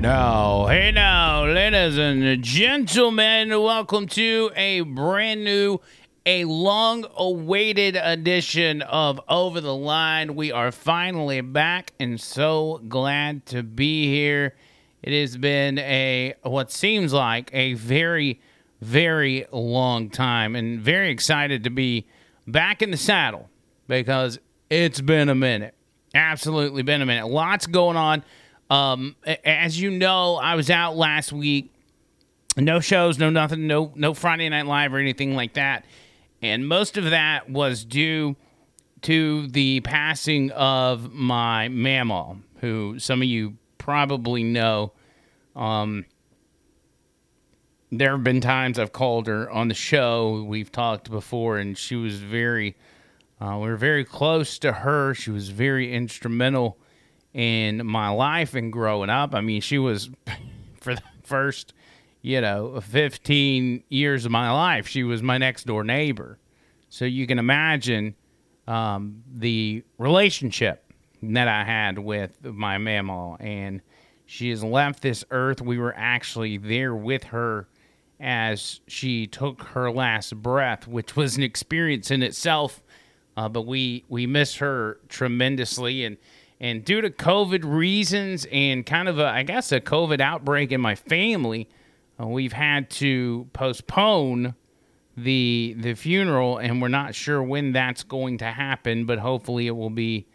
Now, hey now, ladies and gentlemen, welcome to a brand new, a long awaited edition of Over the Line. We are finally back and so glad to be here. It has been a, what seems like a very, very long time and very excited to be back in the saddle because it's been a minute. Absolutely been a minute. Lots going on. Um, as you know, I was out last week. No shows, no nothing, no no Friday Night Live or anything like that. And most of that was due to the passing of my mamaw, who some of you probably know. Um, there have been times I've called her on the show. We've talked before, and she was very, uh, we were very close to her. She was very instrumental in my life and growing up. I mean, she was for the first, you know, 15 years of my life, she was my next door neighbor. So you can imagine um, the relationship that I had with my mamaw. And she has left this earth. We were actually there with her as she took her last breath, which was an experience in itself. Uh, but we we miss her tremendously, and and due to COVID reasons and kind of a I guess a COVID outbreak in my family, uh, we've had to postpone the the funeral, and we're not sure when that's going to happen. But hopefully, it will be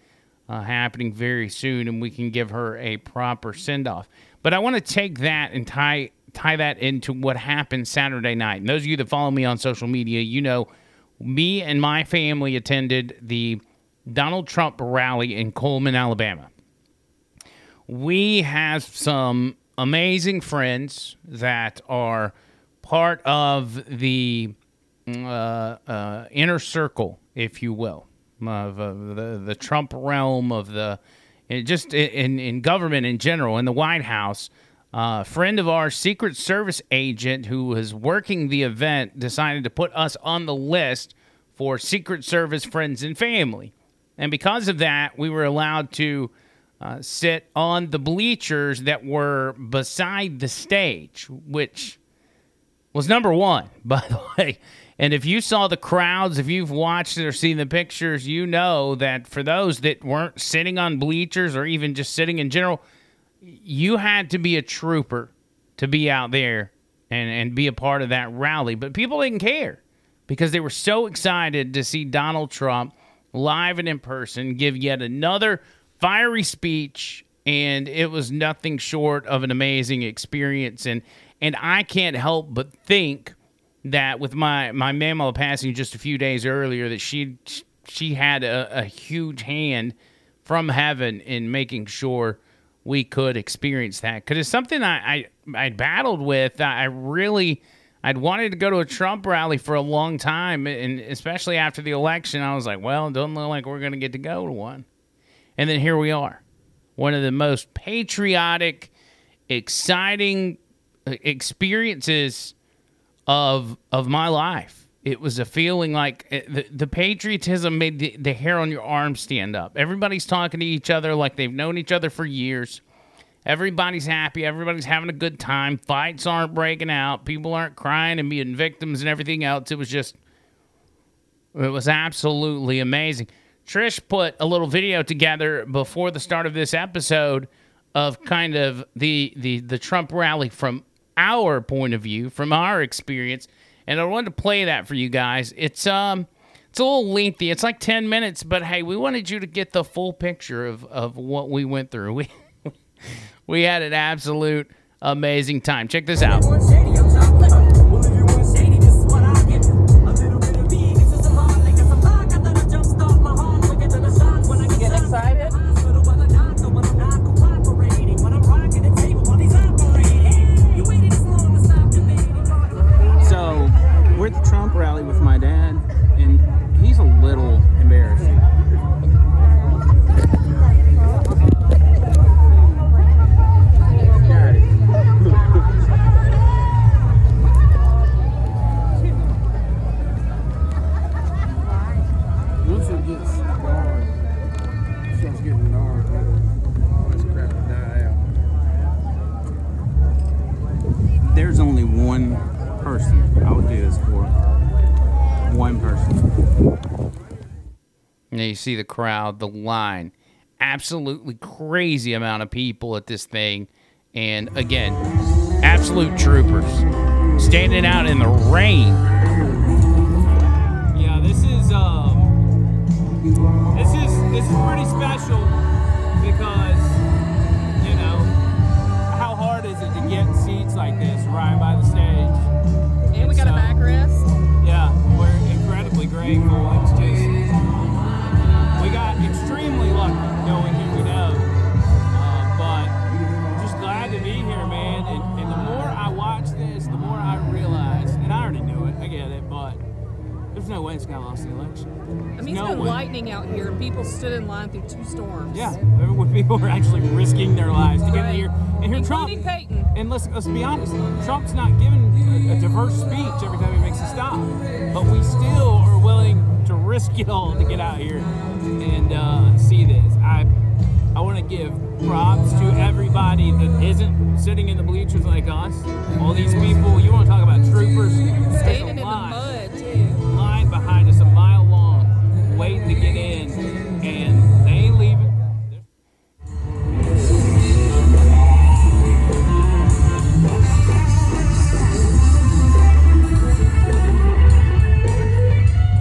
uh, happening very soon, and we can give her a proper send off. But I want to take that and tie tie that into what happened Saturday night. And those of you that follow me on social media, you know, me and my family attended the Donald Trump rally in Cullman, Alabama. We have some amazing friends that are part of the uh, uh, inner circle, if you will, of uh, the the Trump realm of the just in in government in general, in the White House. Uh, a friend of our Secret Service agent who was working the event, decided to put us on the list for Secret Service friends and family. And because of that, we were allowed to uh, sit on the bleachers that were beside the stage, which was number one, by the way. And if you saw the crowds, if you've watched or seen the pictures, you know that for those that weren't sitting on bleachers or even just sitting in general, you had to be a trooper to be out there and, and be a part of that rally. But people didn't care because they were so excited to see Donald Trump live and in person give yet another fiery speech. And it was nothing short of an amazing experience. And and I can't help but think that with my my mamaw passing just a few days earlier, that she she had a, a huge hand from heaven in making sure we could experience that because it's something I, I I battled with. I really I'd wanted to go to a Trump rally for a long time, and especially after the election, I was like, well, it doesn't look like we're going to get to go to one. And then here we are, one of the most patriotic, exciting uh, experiences of of my life. It was a feeling like uh, the, the patriotism made the, the hair on your arm stand up. Everybody's talking to each other like they've known each other for years. Everybody's happy. Everybody's having a good time. Fights aren't breaking out. People aren't crying and being victims and everything else. It was just, it was absolutely amazing. Trish put a little video together before the start of this episode of kind of the the the Trump rally from our point of view, from our experience, and I wanted to play that for you guys. It's um it's a little lengthy. It's like 10 minutes, but hey, we wanted you to get the full picture of of what we went through. We we had an absolute amazing time. Check this out. See the crowd, the line, absolutely crazy amount of people at this thing. And again, absolute troopers standing out in the rain. Yeah, this is um, this is this is pretty special because you know how hard is it to get seats like this right by the stage? And we got a backrest. Yeah, we're incredibly grateful. There's no way Scott lost the election. I mean, it's no been way. lightning out here, and people stood in line through two storms. Yeah, when people are actually risking their lives to get in here. And here Trump. Peyton. And let's, let's be honest, Trump's not giving a, a diverse speech every time he makes a stop. But we still are willing to risk it all to get out here and uh, see this. I I want to give props to everybody that isn't sitting in the bleachers like us. All these people, you want to talk about troopers? Standing in the waiting to get in, and they ain't leaving.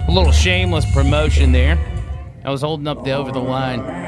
A little shameless promotion there. I was holding up the over the line.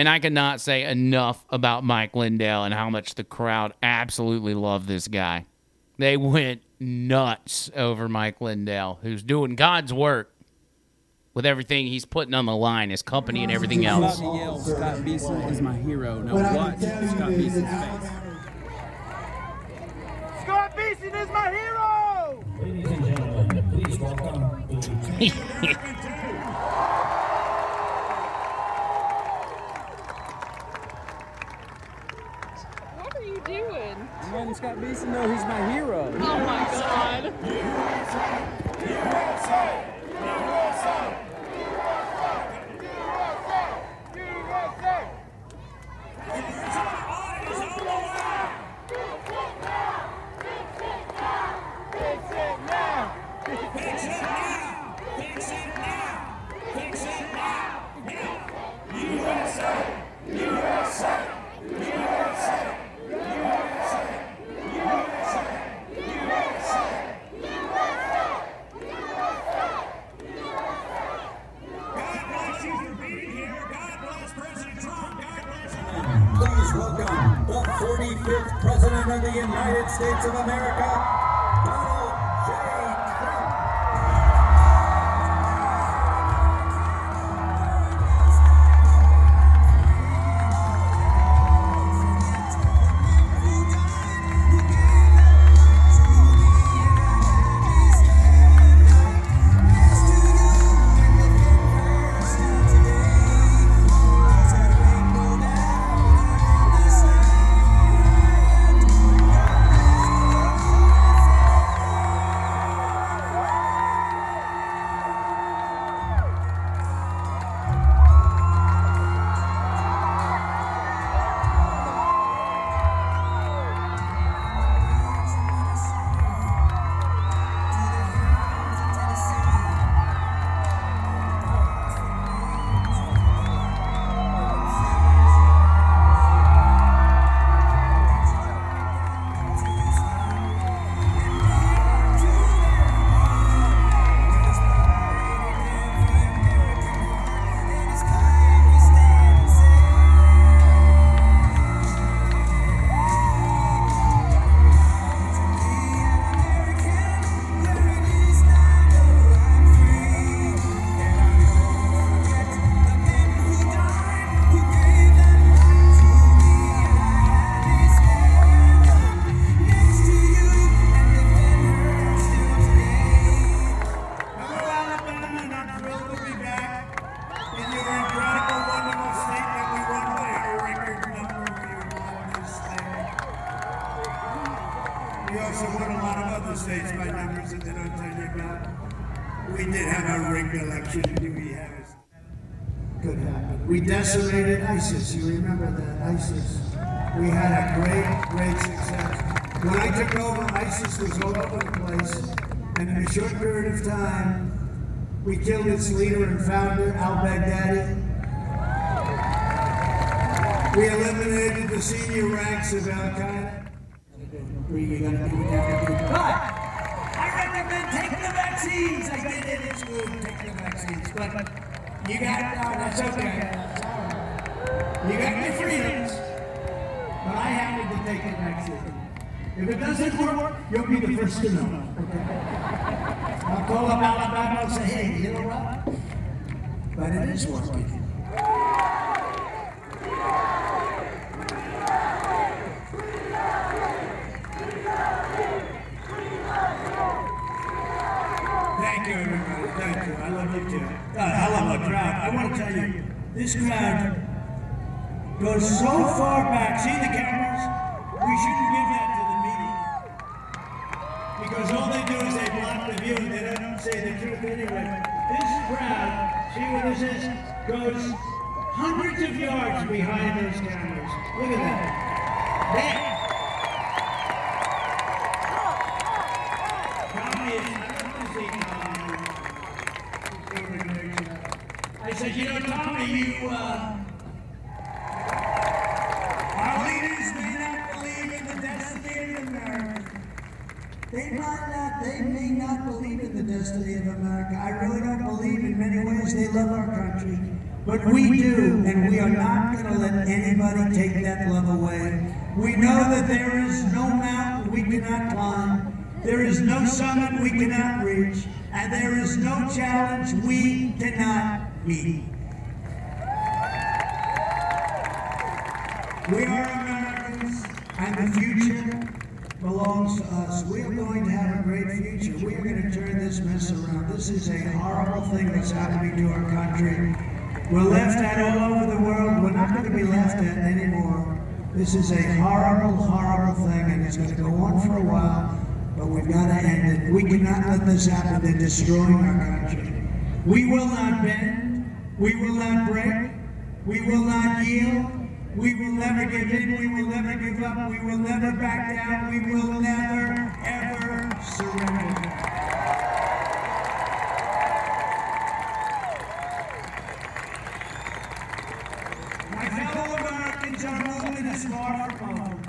And I cannot say enough about Mike Lindell and how much the crowd absolutely loved this guy. They went nuts over Mike Lindell, who's doing God's work with everything he's putting on the line, his company and everything else. yell, Scott Beeson is my hero. Now watch Scott Beeson's face. Scott Beeson is my hero! What letting Scott Beeson know he's my hero. Oh my god. Please States of America, ISIS was all over the place, and in a short period of time, we killed its leader and founder, al-Baghdadi. We eliminated the senior ranks of Al Qaeda. You're gonna do what you have to do. But I recommend taking the vaccines. I get it, it's good, take the vaccines. But you got, oh, that's okay. You got your freedoms. But I happen to take the vaccine. If it doesn't work, you'll be the first to know. Okay? I'll call up Alabama and say, hey, you know what? But it is working. Thank you, everybody. Thank you. I love you too. Uh, I love the crowd. I want to tell you, this crowd goes so far back. See the cameras? We shouldn't give that. Because all they do is they block the view and they don't say the truth anyway. This crowd, see what this is? Goes hundreds of yards behind those cameras. Look at that. That. I said, you know, Tommy, you, uh, But we do, and we are not going to let anybody take that love away. We know that there is no mountain we cannot climb, there is no summit we cannot reach, and there is no challenge we cannot meet. We are Americans, and the future belongs to us. We are going to have a great future. We are going to turn this mess around. This is a horrible thing that's happening to our country. We're left at all over the world. We're not going to be left at anymore. This is a horrible, horrible thing, and it's going to go on for a while, but we've got to end it. We cannot let this happen. They're destroying our country. We will not bend. We will not break. We will not yield. We will never give in. We will never give up. We will never back down. We will never, ever surrender. My fellow Americans, our movement is far from over.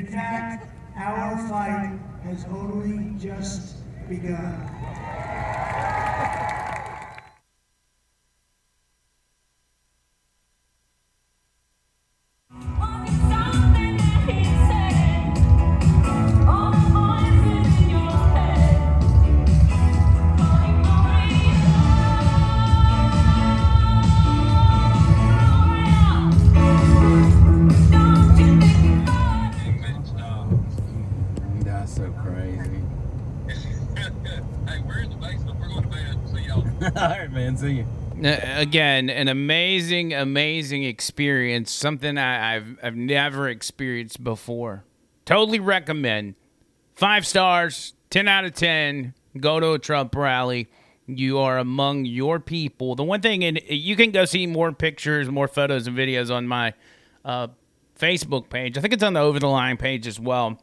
In fact, our fight has only just begun. Again, an amazing, amazing experience. Something I, I've I've never experienced before. Totally recommend. Five stars, ten out of ten. Go to a Trump rally. You are among your people. The one thing, and you can go see more pictures, more photos, and videos on my uh, Facebook page. I think it's on the Over the Line page as well.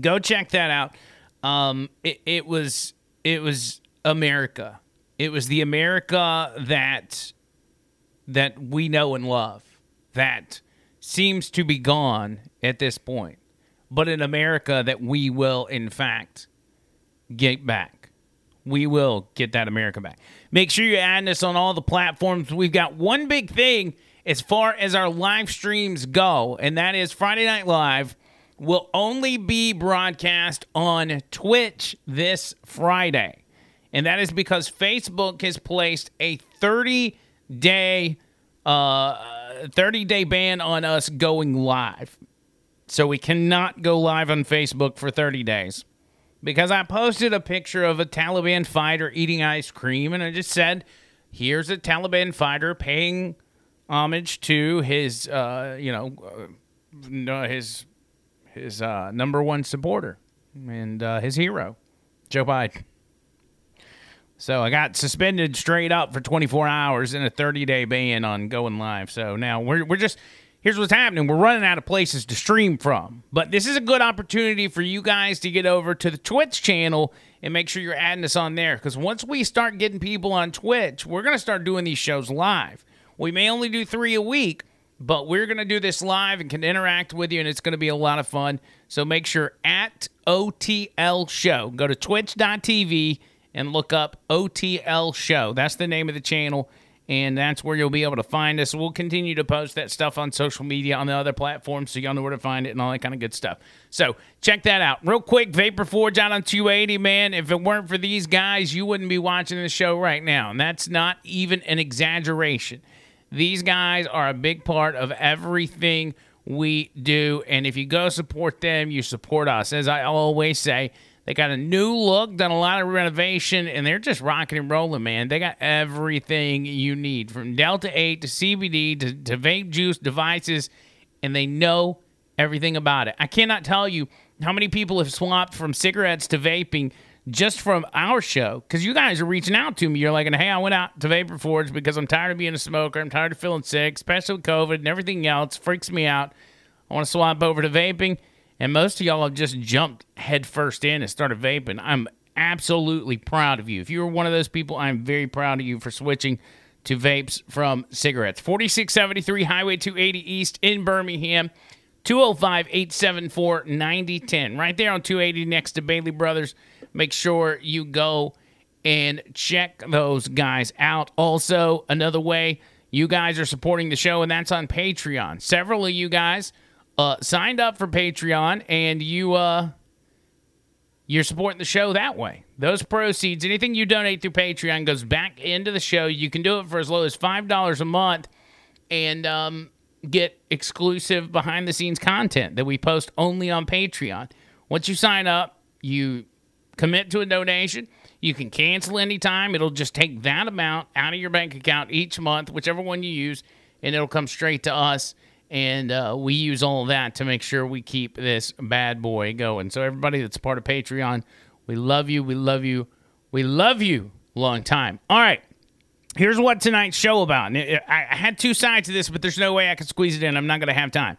Go check that out. Um, it, it was it was America. It was the America that that we know and love. That seems to be gone at this point, but an America that we will, in fact, get back. We will get that America back. Make sure you're adding us on all the platforms. We've got one big thing as far as our live streams go, and that is Friday Night Live will only be broadcast on Twitch this Friday. And that is because Facebook has placed a 30 day uh 30 day ban on us going live. So we cannot go live on Facebook for 30 days. Because I posted a picture of a Taliban fighter eating ice cream and I just said, here's a Taliban fighter paying homage to his uh you know uh, his his uh, number one supporter. and uh, his hero, Joe Biden. So I got suspended straight up for 24 hours and a 30 day ban on going live. So now we're, we're just, here's what's happening. We're running out of places to stream from. But this is a good opportunity for you guys to get over to the Twitch channel and make sure you're adding us on there. Because once we start getting people on Twitch, we're going to start doing these shows live. We may only do three a week, but we're going to do this live and can interact with you, and it's going to be a lot of fun. So make sure at OTL Show, go to twitch.tv and look up OTL Show. That's the name of the channel, and that's where you'll be able to find us. We'll continue to post that stuff on social media on the other platforms so y'all know where to find it and all that kind of good stuff. So check that out. Real quick, Vapor Forge out on 280, man. If it weren't for these guys, you wouldn't be watching the show right now, and that's not even an exaggeration. These guys are a big part of everything we do. And if you go support them, you support us. As I always say, they got a new look, done a lot of renovation, and they're just rocking and rolling, man. They got everything you need from Delta 8 to CBD to, to vape juice devices, and they know everything about it. I cannot tell you how many people have swapped from cigarettes to vaping just from our show because you guys are reaching out to me. You're like, hey, I went out to Vapor Forge because I'm tired of being a smoker. I'm tired of feeling sick, especially with COVID and everything else. Freaks me out. I want to swap over to vaping. And most of y'all have just jumped headfirst in and started vaping. I'm absolutely proud of you. If you were one of those people, I'm very proud of you for switching to vapes from cigarettes. 4673 Highway 280 East in Birmingham. 205 874 9010. Right there on 280 next to Bailey Brothers. Make sure you go and check those guys out. Also, another way you guys are supporting the show, and that's on Patreon. Several of you guys uh, signed up for Patreon, and you uh, you're supporting the show that way. Those proceeds, anything you donate through Patreon, goes back into the show. You can do it for as low as five dollars a month, and um, get exclusive behind the scenes content that we post only on Patreon. Once you sign up, you commit to a donation. You can cancel anytime. It'll just take that amount out of your bank account each month, whichever one you use, and it'll come straight to us. And uh, we use all that to make sure we keep this bad boy going. So, everybody that's part of Patreon, we love you. We love you. We love you. Long time. All right. Here's what tonight's show about. I had two sides to this, but there's no way I can squeeze it in. I'm not going to have time.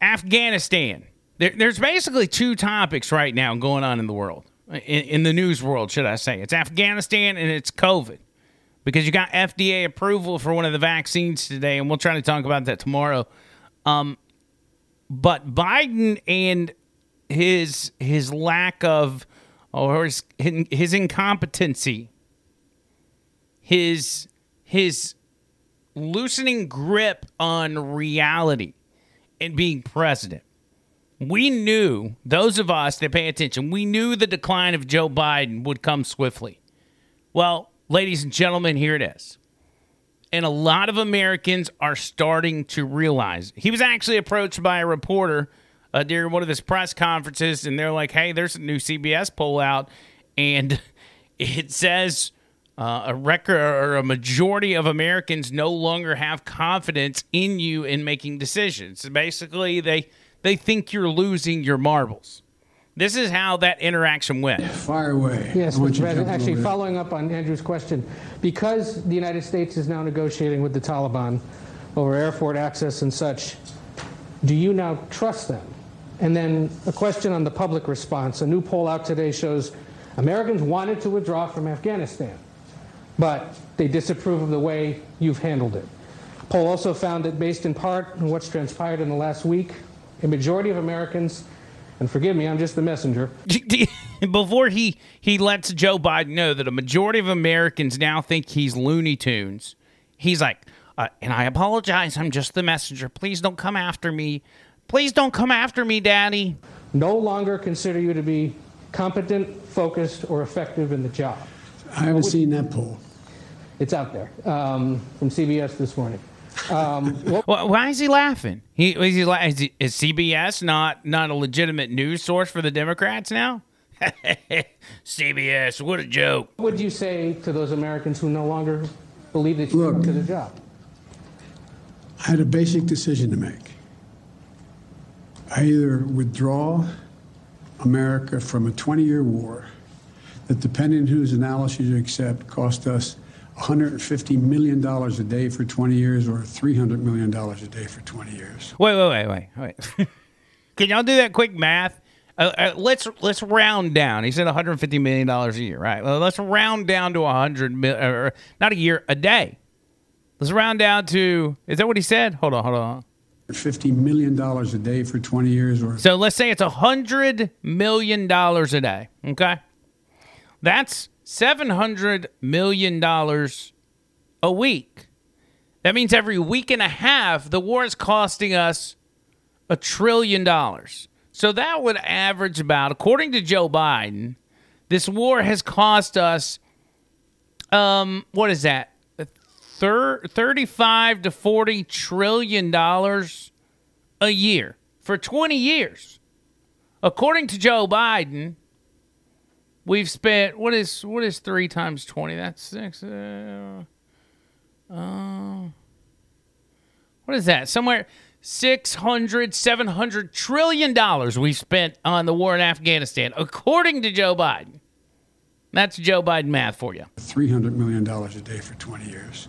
Afghanistan. There, there's basically two topics right now going on in the world, in the news world, should I say. It's Afghanistan and it's COVID. Because you got FDA approval for one of the vaccines today, and we'll try to talk about that tomorrow. Um, but Biden and his his lack of or his his incompetency his his loosening grip on reality and being president. We knew, those of us that pay attention, we knew the decline of Joe Biden would come swiftly. Well, ladies and gentlemen, here it is. And a lot of Americans are starting to realize. He was actually approached by a reporter uh, during one of his press conferences, and they're like, hey, there's a new CBS poll out, and it says uh, a record or a majority of Americans no longer have confidence in you in making decisions. Basically, they they think you're losing your marbles. This is how that interaction went. Fire away. Yes, I Mr. President. Actually, following up on Andrew's question, because the United States is now negotiating with the Taliban over airport access and such, do you now trust them? And then a question on the public response. A new poll out today shows Americans wanted to withdraw from Afghanistan, but they disapprove of the way you've handled it. Poll also found that based in part on what's transpired in the last week, a majority of Americans, and forgive me, I'm just the messenger, Before he he lets Joe Biden know that a majority of Americans now think he's Looney Tunes, he's like, uh, and I apologize, I'm just the messenger. Please don't come after me. Please don't come after me, Daddy. no longer consider you to be competent, focused, or effective in the job. I haven't seen that poll. It's out there um, from CBS this morning. Um, what Why, why is he laughing? He is he, la- is, he is CBS not not a legitimate news source for the Democrats now? CBS, what a joke. What would you say to those Americans who no longer believe that you Look. can do the job? I had a basic decision to make. I either withdraw America from a 20 year war that, depending on whose analysis you accept, cost us $150 million a day for 20 years or $300 million a day for 20 years. Wait, wait, wait, wait, wait. Can y'all do that quick math? Uh, uh, let's let's round down. He said 150 million dollars a year, right? Well, let's round down to 100 mil, or not a year, a day. Let's round down to. Is that what he said? Hold on, hold on. $50 million a day for 20 years or So let's say it's a hundred million dollars a day. Okay, that's seven hundred million dollars a week. That means every week and a half, the war is costing us a trillion dollars. So that would average about, according to Joe Biden, this war has cost us, um, what is that? Thir- 35 to 40 trillion dollars a year for 20 years. According to Joe Biden, we've spent what is what is 3 times 20? That's 6 uh, uh, what is that? Somewhere 600 700 trillion dollars we spent on the war in Afghanistan according to Joe Biden. That's Joe Biden math for you. $300 million a day for 20 years.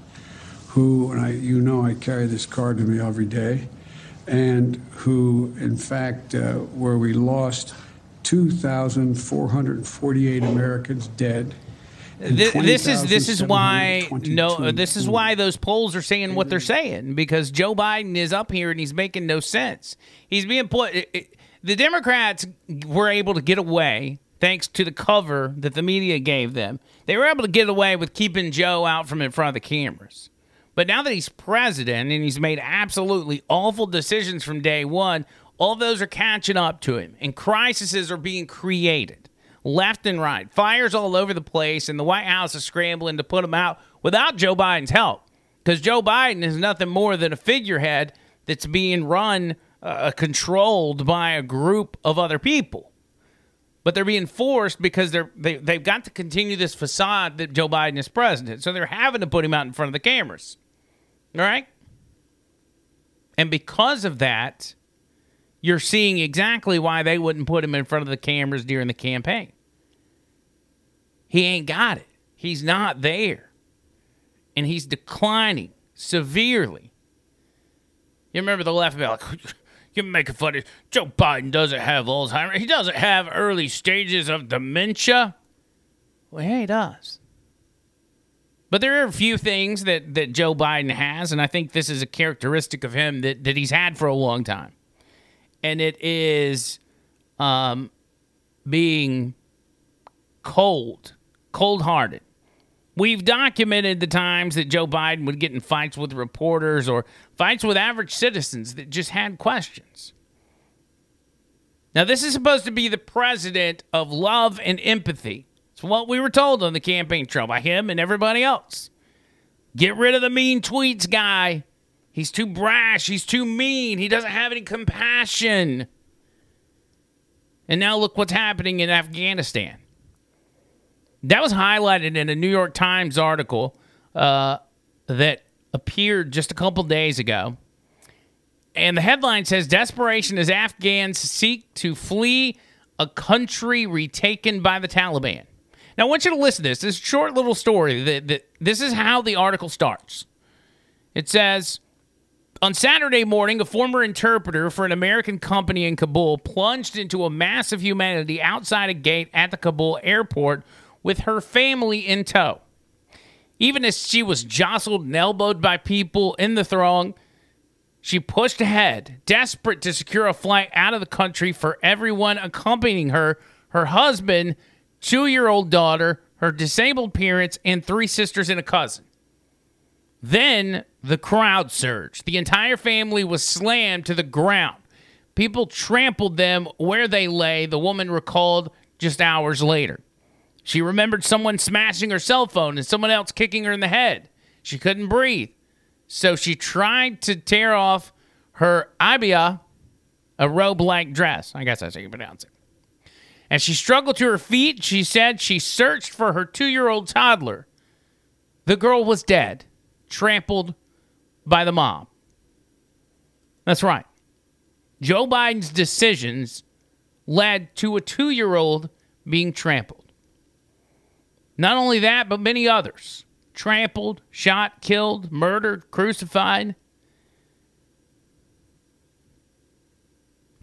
Who, and I, you know, I carry this card with me every day, and who, in fact, uh, where we lost 2,448 Americans dead. this is this is why no uh, this is why those polls are saying what they're saying because Joe Biden is up here and he's making no sense. He's being put. it- it- the Democrats were able to get away thanks to the cover that the media gave them. They were able to get away with keeping Joe out from in front of the cameras. But now that he's president and he's made absolutely awful decisions from day one, all those are catching up to him, and crises are being created left and right. Fires all over the place, and the White House is scrambling to put them out without Joe Biden's help. Because Joe Biden is nothing more than a figurehead that's being run, uh, controlled by a group of other people. But they're being forced because they're they, they've got to continue this facade that Joe Biden is president. So they're having to put him out in front of the cameras. All right? And because of that, you're seeing exactly why they wouldn't put him in front of the cameras during the campaign. He ain't got it. He's not there. And he's declining severely. You remember the left about like you're making fun of Joe Biden doesn't have Alzheimer's. He doesn't have early stages of dementia. Well, yeah, he does. But there are a few things that, that Joe Biden has, and I think this is a characteristic of him that, that he's had for a long time. And it is um, being cold, cold hearted. We've documented the times that Joe Biden would get in fights with reporters or fights with average citizens that just had questions. Now, this is supposed to be the president of love and empathy. It's what we were told on the campaign trail by him and everybody else. Get rid of the mean tweets guy. He's too brash. He's too mean. He doesn't have any compassion. And now look what's happening in Afghanistan. That was highlighted in a New York Times article uh, that appeared just a couple days ago. And the headline says Desperation as Afghans seek to flee a country retaken by the Taliban. Now, I want you to listen to this. This short little story. That, that this is how the article starts. It says on Saturday morning, a former interpreter for an American company in Kabul plunged into a mass of humanity outside a gate at the Kabul airport with her family in tow. Even as she was jostled and elbowed by people in the throng, she pushed ahead, desperate to secure a flight out of the country for everyone accompanying her her husband, two year old daughter, her disabled parents, and three sisters and a cousin. Then the crowd surged. The entire family was slammed to the ground. People trampled them where they lay, the woman recalled just hours later. She remembered someone smashing her cell phone and someone else kicking her in the head. She couldn't breathe. So she tried to tear off her abaya, a robe like dress. I guess that's how you pronounce it. As she struggled to her feet, she said she searched for her two year old toddler. The girl was dead, trampled by the mob. That's right. Joe Biden's decisions led to a two year old being trampled. Not only that, but many others trampled, shot, killed, murdered, crucified,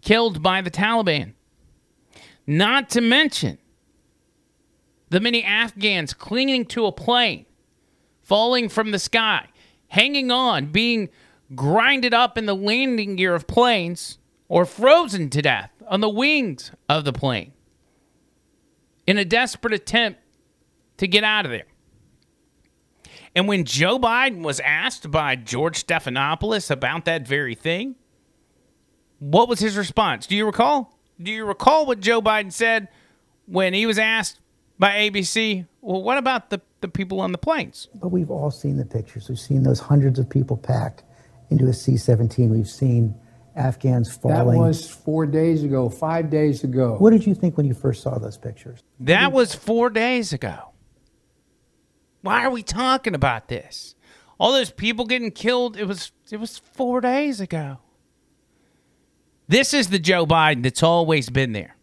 killed by the Taliban. Not to mention the many Afghans clinging to a plane, falling from the sky, hanging on, being grinded up in the landing gear of planes, or frozen to death on the wings of the plane in a desperate attempt to get out of there. And when Joe Biden was asked by George Stephanopoulos about that very thing, what was his response? Do you recall? Do you recall what Joe Biden said when he was asked by ABC, well, what about the, the people on the planes? But we've all seen the pictures. We've seen those hundreds of people packed into a C 17. We've seen Afghans falling. That was four days ago, five days ago. What did you think when you first saw those pictures? That was four days ago. Why are we talking about this? All those people getting killed, it was it was four days ago. This is the Joe Biden that's always been there.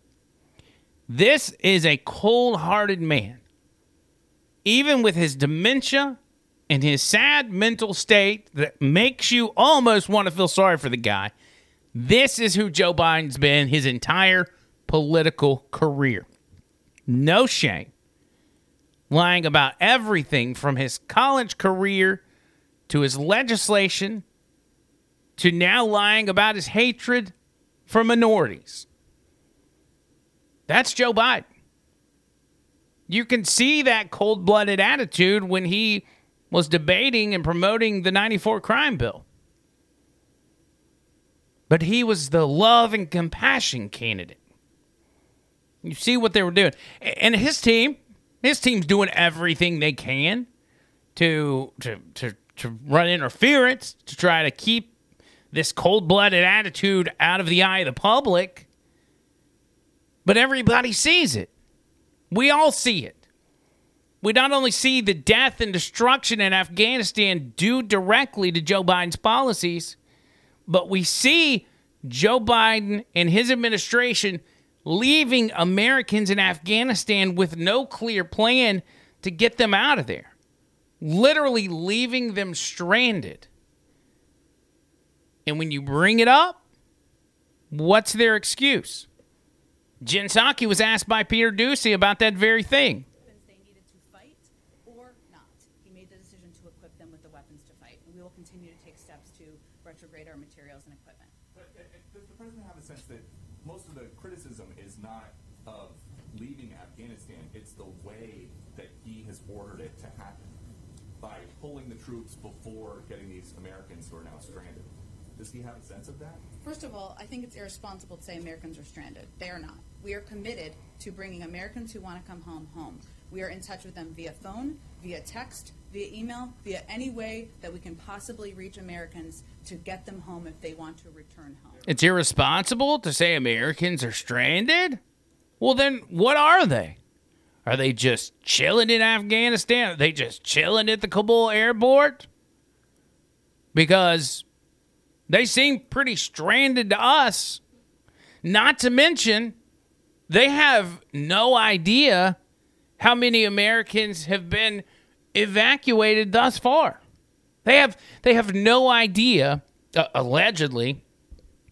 This is a cold hearted man. Even with his dementia and his sad mental state that makes you almost want to feel sorry for the guy, this is who Joe Biden's been his entire political career. No shame. Lying about everything from his college career to his legislation to now lying about his hatred for minorities. That's Joe Biden. You can see that cold blooded attitude when he was debating and promoting the 94 crime bill. But he was the love and compassion candidate. You see what they were doing. And his team, his team's doing everything they can to to to, to run interference, to try to keep this cold blooded attitude out of the eye of the public. But everybody sees it. We all see it. We not only see the death and destruction in Afghanistan due directly to Joe Biden's policies, but we see Joe Biden and his administration leaving Americans in Afghanistan with no clear plan to get them out of there, literally leaving them stranded. And when you bring it up, what's their excuse? Jen Psaki was asked by Peter Doocy about that very thing. They needed to fight or not. He made the decision to equip them with the weapons to fight, and we will continue to take steps to retrograde our materials and equipment. But uh, uh, does the president have a sense that most of the criticism is not of leaving Afghanistan, it's the way that he has ordered it to happen by pulling the troops before getting these Americans who are now stranded? Does he have a sense of that? First of all, I think it's irresponsible to say Americans are stranded. They are not. We are committed to bringing Americans who want to come home home. We are in touch with them via phone, via text, via email, via any way that we can possibly reach Americans to get them home if they want to return home. It's irresponsible to say Americans are stranded? Well, then what are they? Are they just chilling in Afghanistan? Are they just chilling at the Kabul airport? Because they seem pretty stranded to us. Not to mention, they have no idea how many Americans have been evacuated thus far. They have they have no idea uh, allegedly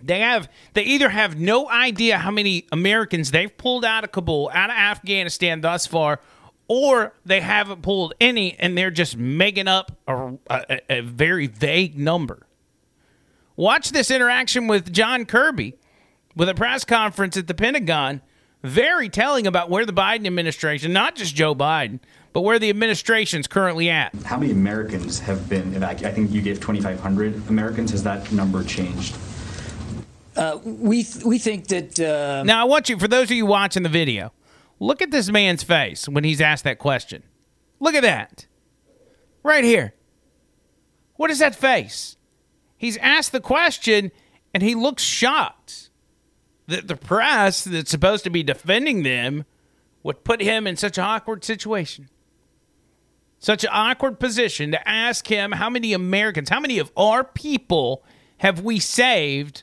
they have they either have no idea how many Americans they've pulled out of Kabul, out of Afghanistan thus far, or they haven't pulled any and they're just making up a, a, a very vague number. Watch this interaction with John Kirby with a press conference at the Pentagon, very telling about where the Biden administration, not just Joe Biden, but where the administration's currently at. How many Americans have been evacuated? I think you gave 2,500 Americans. Has that number changed? Uh, we th- we think that. Uh... Now, I want you, for those of you watching the video, look at this man's face when he's asked that question. Look at that. Right here. What is that face? He's asked the question and he looks shocked that the press that's supposed to be defending them would put him in such an awkward situation. Such an awkward position to ask him how many Americans, how many of our people have we saved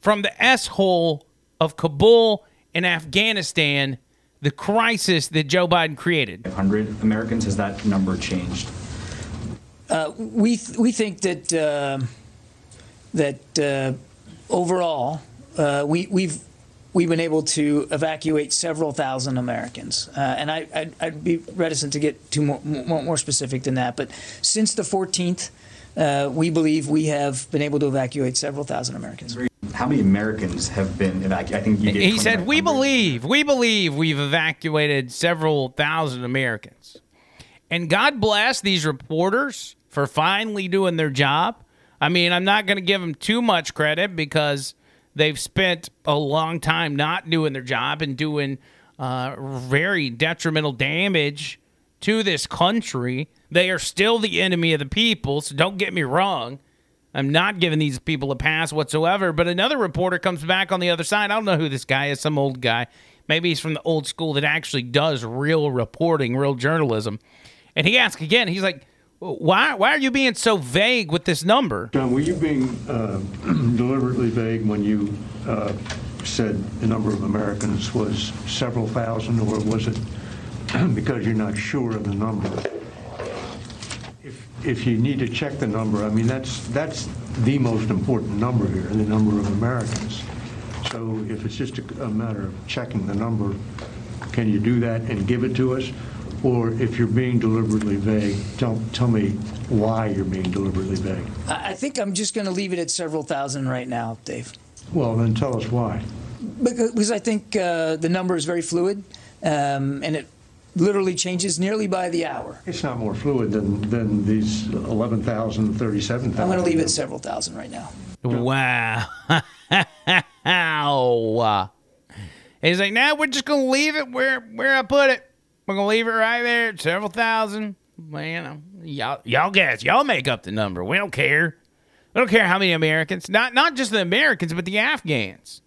from the S hole of Kabul and Afghanistan, the crisis that Joe Biden created. 100 Americans, has that number changed? Uh, we th- we think that uh, that uh, overall uh, we we've we've been able to evacuate several thousand Americans, uh, and I, I'd, I'd be reticent to get too more, more, more specific than that. But since the 14th, uh, we believe we have been able to evacuate several thousand Americans. How many Americans have been evacuated? I think you gave He said, "We believe, we believe we've evacuated several thousand Americans." And God bless these reporters for finally doing their job. I mean, I'm not going to give them too much credit because they've spent a long time not doing their job and doing uh, very detrimental damage to this country. They are still the enemy of the people, so don't get me wrong. I'm not giving these people a pass whatsoever. But another reporter comes back on the other side. I don't know who this guy is, some old guy. Maybe he's from the old school that actually does real reporting, real journalism. And he asks again, he's like, why, why are you being so vague with this number? John, were you being uh, deliberately vague when you uh, said the number of Americans was several thousand, or was it because you're not sure of the number? If, if you need to check the number, I mean, that's, that's the most important number here, the number of Americans. So if it's just a, a matter of checking the number, can you do that and give it to us? Or if you're being deliberately vague, tell, tell me why you're being deliberately vague. I I think I'm just going to leave it at several thousand right now, Dave. Well, then tell us why. Because because I think uh, the number is very fluid, um, and it literally changes nearly by the hour. It's not more fluid than, than these 11,000, 37,000. I'm going to leave it at several thousand right now. Wow. Ow. He's like, now we're just going to leave it where, where I put it. We're to leave it right there several thousand. Man, y'all, y'all guys, y'all make up the number. We don't care. We don't care how many Americans, not, not just the Americans, but the Afghans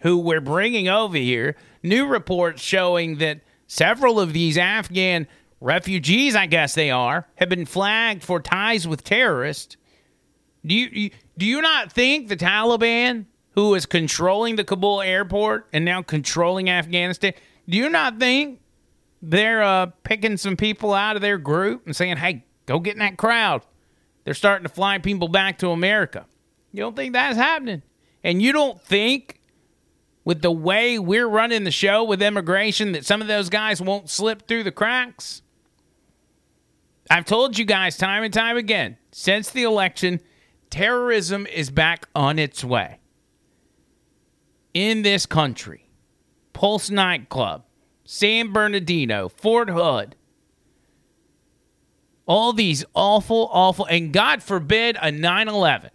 who we're bringing over here. New reports showing that several of these Afghan refugees, I guess they are, have been flagged for ties with terrorists. Do you do you not think the Taliban, who is controlling the Kabul airport and now controlling Afghanistan, do you not think they're uh, picking some people out of their group and saying, "Hey, go get in that crowd"? They're starting to fly people back to America. You don't think that's happening? And you don't think with the way we're running the show with immigration that some of those guys won't slip through the cracks? I've told you guys time and time again since the election, terrorism is back on its way in this country. Pulse nightclub, San Bernardino, Fort Hood. All these awful, awful, and God forbid a 9 11.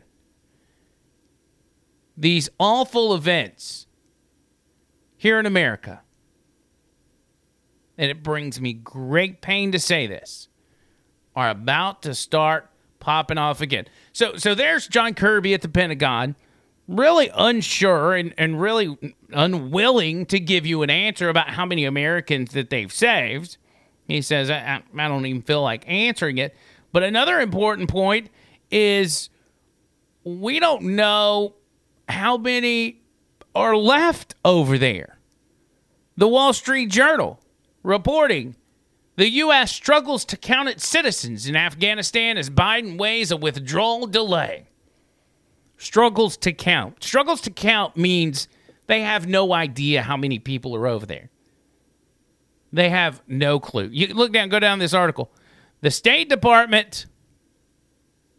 These awful events here in America. And it brings me great pain to say this are about to start popping off again. So so there's John Kirby at the Pentagon, really unsure and, and really unwilling to give you an answer about how many Americans that they've saved. He says, I, I don't even feel like answering it. But another important point is we don't know how many are left over there. The Wall Street Journal reporting the U.S. struggles to count its citizens in Afghanistan as Biden weighs a withdrawal delay. Struggles to count. Struggles to count means they have no idea how many people are over there. They have no clue. You look down, go down this article. The State Department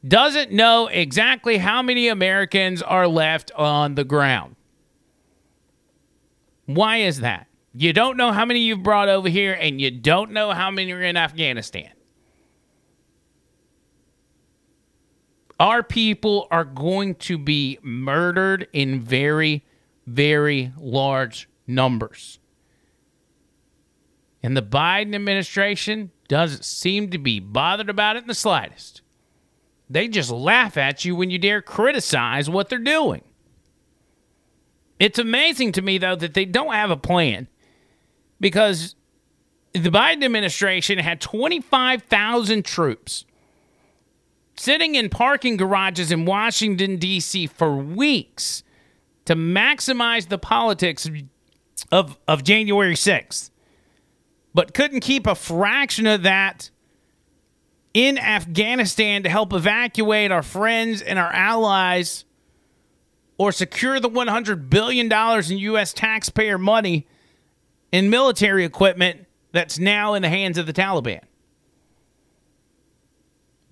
doesn't know exactly how many Americans are left on the ground. Why is that? You don't know how many you've brought over here, and you don't know how many are in Afghanistan. Our people are going to be murdered in very, very large numbers. And the Biden administration doesn't seem to be bothered about it in the slightest. They just laugh at you when you dare criticize what they're doing. It's amazing to me, though, that they don't have a plan because the Biden administration had 25,000 troops sitting in parking garages in Washington, D.C. for weeks to maximize the politics of, of January 6th, but couldn't keep a fraction of that in Afghanistan to help evacuate our friends and our allies or secure the $100 billion in U.S. taxpayer money in military equipment that's now in the hands of the Taliban.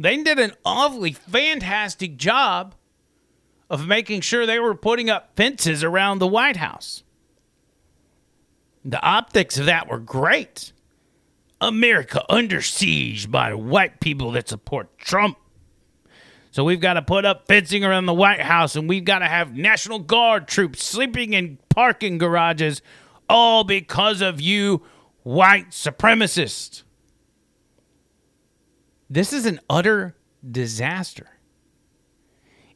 They did an awfully fantastic job of making sure they were putting up fences around the White House. The optics of that were great. America under siege by white people that support Trump. So we've got to put up fencing around the White House and we've got to have National Guard troops sleeping in parking garages, all because of you white supremacists. This is an utter disaster.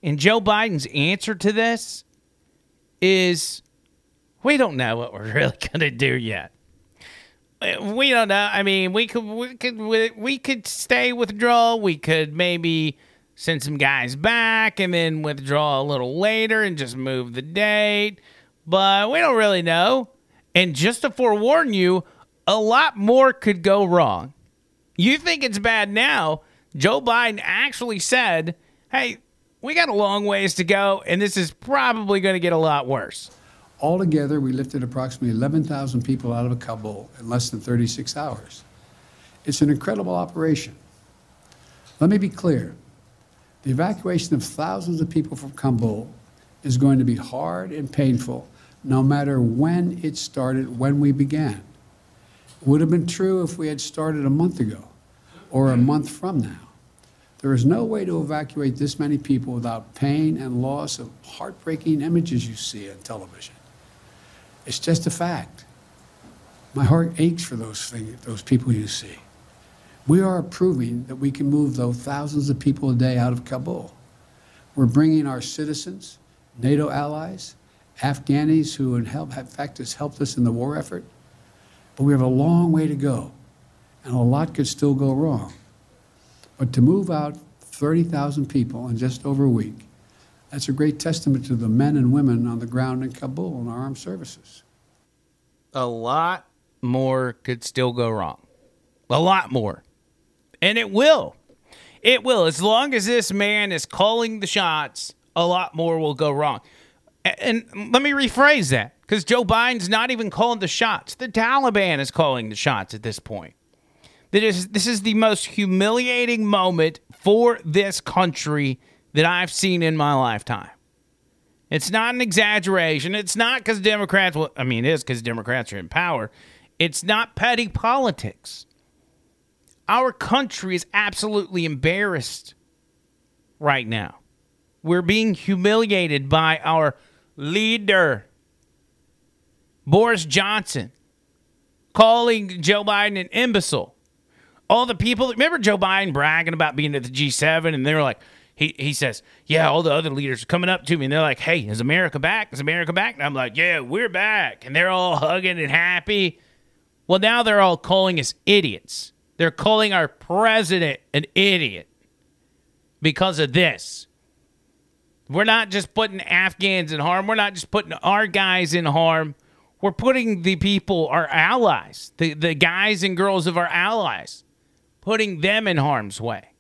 And Joe Biden's answer to this is we don't know what we're really going to do yet. We don't know. I mean, we could we could we could stay withdrawal. We could maybe send some guys back and then withdraw a little later and just move the date. But we don't really know. And just to forewarn you, a lot more could go wrong. You think it's bad now? Joe Biden actually said, "Hey, we got a long ways to go, and this is probably going to get a lot worse." Altogether, we lifted approximately 11,000 people out of Kabul in less than 36 hours. It's an incredible operation. Let me be clear. The evacuation of thousands of people from Kabul is going to be hard and painful no matter when it started, when we began. Would have been true if we had started a month ago or a month from now. There is no way to evacuate this many people without pain and loss of heartbreaking images you see on television. It's just a fact. My heart aches for those things, those people you see. We are proving that we can move those thousands of people a day out of Kabul. We're bringing our citizens, NATO allies, Afghanis who in fact has helped us in the war effort, but we have a long way to go, and a lot could still go wrong. But to move out 30,000 people in just over a week, that's a great testament to the men and women on the ground in Kabul and our armed services. A lot more could still go wrong. A lot more. And it will. It will. As long as this man is calling the shots, a lot more will go wrong. And let me rephrase that because Joe Biden's not even calling the shots. The Taliban is calling the shots at this point. Is, this is the most humiliating moment for this country that I've seen in my lifetime. It's not an exaggeration. It's not because Democrats, well, I mean, it is because Democrats are in power. It's not petty politics. Our country is absolutely embarrassed right now. We're being humiliated by our leader, Boris Johnson, calling Joe Biden an imbecile. All the people, remember Joe Biden bragging about being at the G7, and they were like, he, he says, Yeah, all the other leaders are coming up to me and they're like, Hey, is America back? Is America back? And I'm like, Yeah, we're back. And they're all hugging and happy. Well, now they're all calling us idiots. They're calling our president an idiot because of this. We're not just putting Afghans in harm. We're not just putting our guys in harm. We're putting the people, our allies, the, the guys and girls of our allies, putting them in harm's way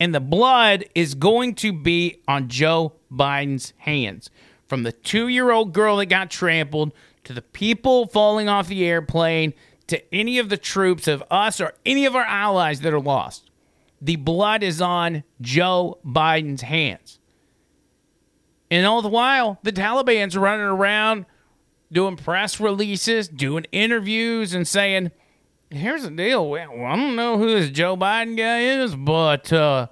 and the blood is going to be on Joe Biden's hands. From the two year old girl that got trampled to the people falling off the airplane to any of the troops of us or any of our allies that are lost. The blood is on Joe Biden's hands. And all the while, the Taliban's running around doing press releases, doing interviews, and saying, here's the deal. Well, I don't know who this Joe Biden guy is, but uh,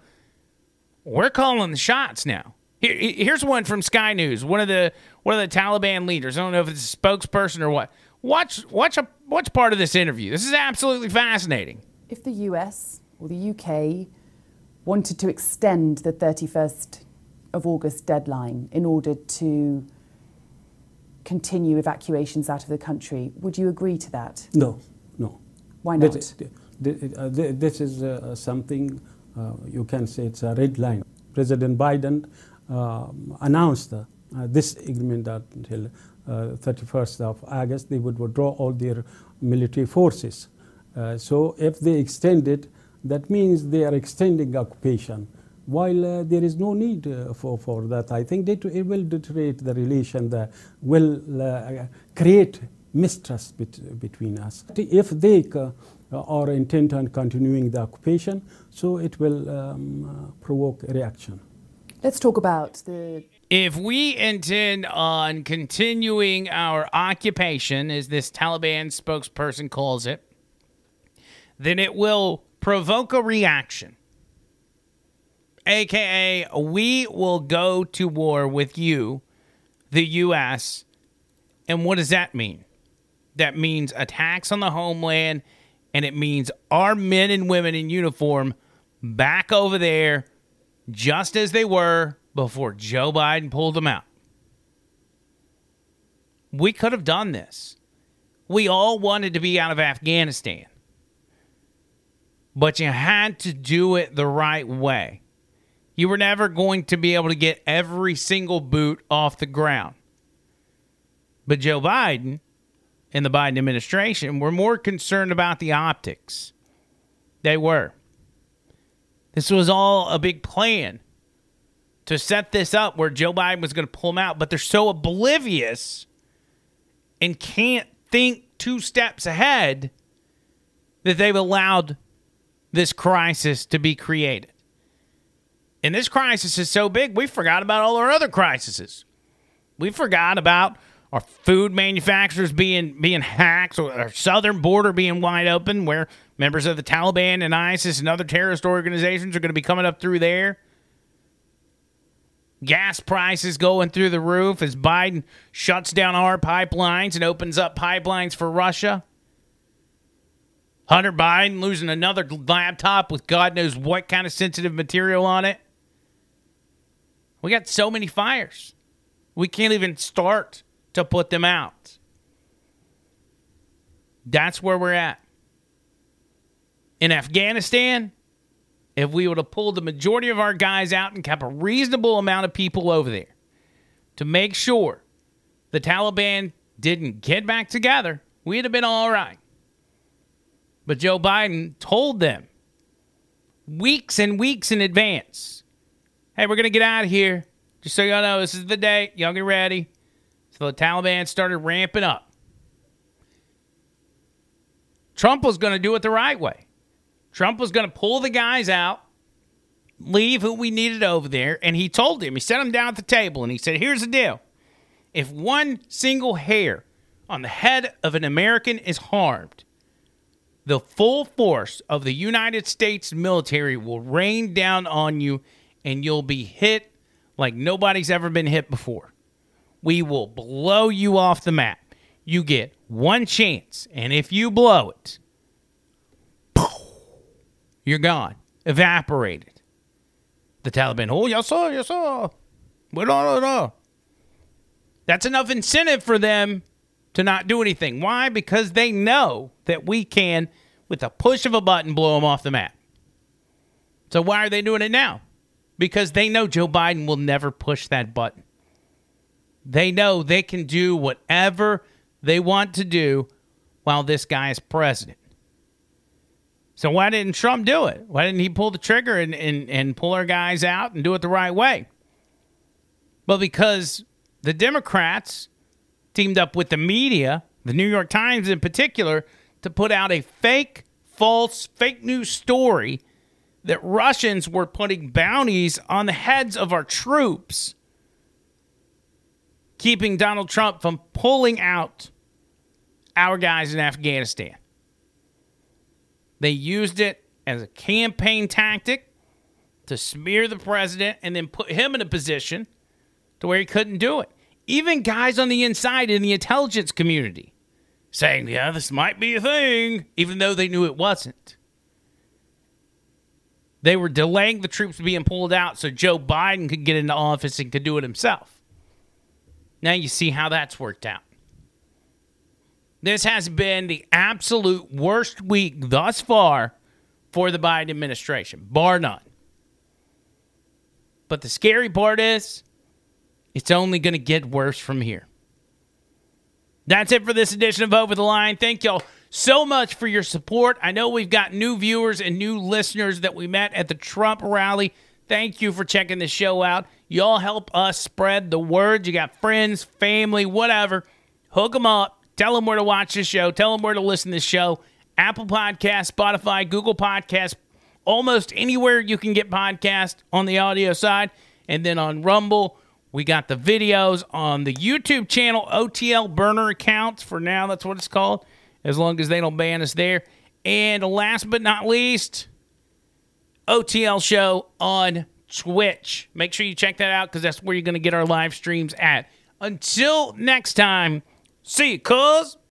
we're calling the shots now. Here, here's one from Sky News, one of the one of the Taliban leaders. I don't know if it's a spokesperson or what. Watch watch a watch part of this interview. This is absolutely fascinating. If the US or the UK wanted to extend the 31st of August deadline in order to continue evacuations out of the country, would you agree to that? No, no. Why not? This, this is uh, something uh, you can say it's a red line. President Biden uh, announced uh, this agreement that until uh, 31st of August they would withdraw all their military forces. Uh, so if they extend it, that means they are extending occupation. While uh, there is no need uh, for, for that, I think that it will deteriorate the relation, that will uh, create mistrust bet- between us. If they uh, are intent on continuing the occupation, so it will um, uh, provoke a reaction. Let's talk about the If we intend on continuing our occupation, as this Taliban spokesperson calls it, then it will provoke a reaction. AKA, we will go to war with you, the U.S. And what does that mean? That means attacks on the homeland, and it means our men and women in uniform back over there just as they were before Joe Biden pulled them out. We could have done this. We all wanted to be out of Afghanistan. But you had to do it the right way. You were never going to be able to get every single boot off the ground. But Joe Biden and the Biden administration were more concerned about the optics. They were. This was all a big plan to set this up where Joe Biden was going to pull him out, but they're so oblivious and can't think two steps ahead that they've allowed this crisis to be created. And this crisis is so big, we forgot about all our other crises. We forgot about our food manufacturers being being hacked, or our southern border being wide open, where members of the Taliban and ISIS and other terrorist organizations are going to be coming up through there. Gas prices going through the roof as Biden shuts down our pipelines and opens up pipelines for Russia. Hunter Biden losing another laptop with God knows what kind of sensitive material on it. We got so many fires. We can't even start to put them out. That's where we're at. In Afghanistan, if we would have pulled the majority of our guys out and kept a reasonable amount of people over there to make sure the Taliban didn't get back together, we'd have been all right. But Joe Biden told them weeks and weeks in advance hey, we're going to get out of here. Just so y'all know, this is the day. Y'all get ready. So the Taliban started ramping up. Trump was going to do it the right way. Trump was going to pull the guys out, leave who we needed over there, and he told him, he set him down at the table, and he said, Here's the deal. If one single hair on the head of an American is harmed, the full force of the United States military will rain down on you, and you'll be hit like nobody's ever been hit before. We will blow you off the map. You get one chance, and if you blow it, you're gone, evaporated. The Taliban, oh, yes, sir, yes, sir. We don't know. That's enough incentive for them to not do anything. Why? Because they know that we can, with a push of a button, blow them off the map. So why are they doing it now? Because they know Joe Biden will never push that button. They know they can do whatever they want to do while this guy is president. So why didn't Trump do it? Why didn't he pull the trigger and, and, and pull our guys out and do it the right way? Well, because the Democrats teamed up with the media, the New York Times in particular, to put out a fake, false, fake news story that Russians were putting bounties on the heads of our troops, keeping Donald Trump from pulling out our guys in Afghanistan. They used it as a campaign tactic to smear the president and then put him in a position to where he couldn't do it. Even guys on the inside in the intelligence community saying, yeah, this might be a thing, even though they knew it wasn't. They were delaying the troops being pulled out so Joe Biden could get into office and could do it himself. Now you see how that's worked out. This has been the absolute worst week thus far for the Biden administration, bar none. But the scary part is It's only going to get worse from here. That's it for this edition of Over the Line. Thank y'all so much for your support. I know we've got new viewers and new listeners that we met at the Trump rally. Thank you for checking the show out. Y'all help us spread the word. You got friends, family, whatever. Hook them up. Tell them where to watch this show. Tell them where to listen to this show. Apple Podcast, Spotify, Google Podcast, almost anywhere you can get podcast on the audio side. And then on Rumble, we got the videos on the YouTube channel, OTL Burner Accounts. For now, that's what it's called, as long as they don't ban us there. And last but not least, OTL Show on Twitch. Make sure you check that out because that's where you're going to get our live streams at. Until next time, see you, cuz.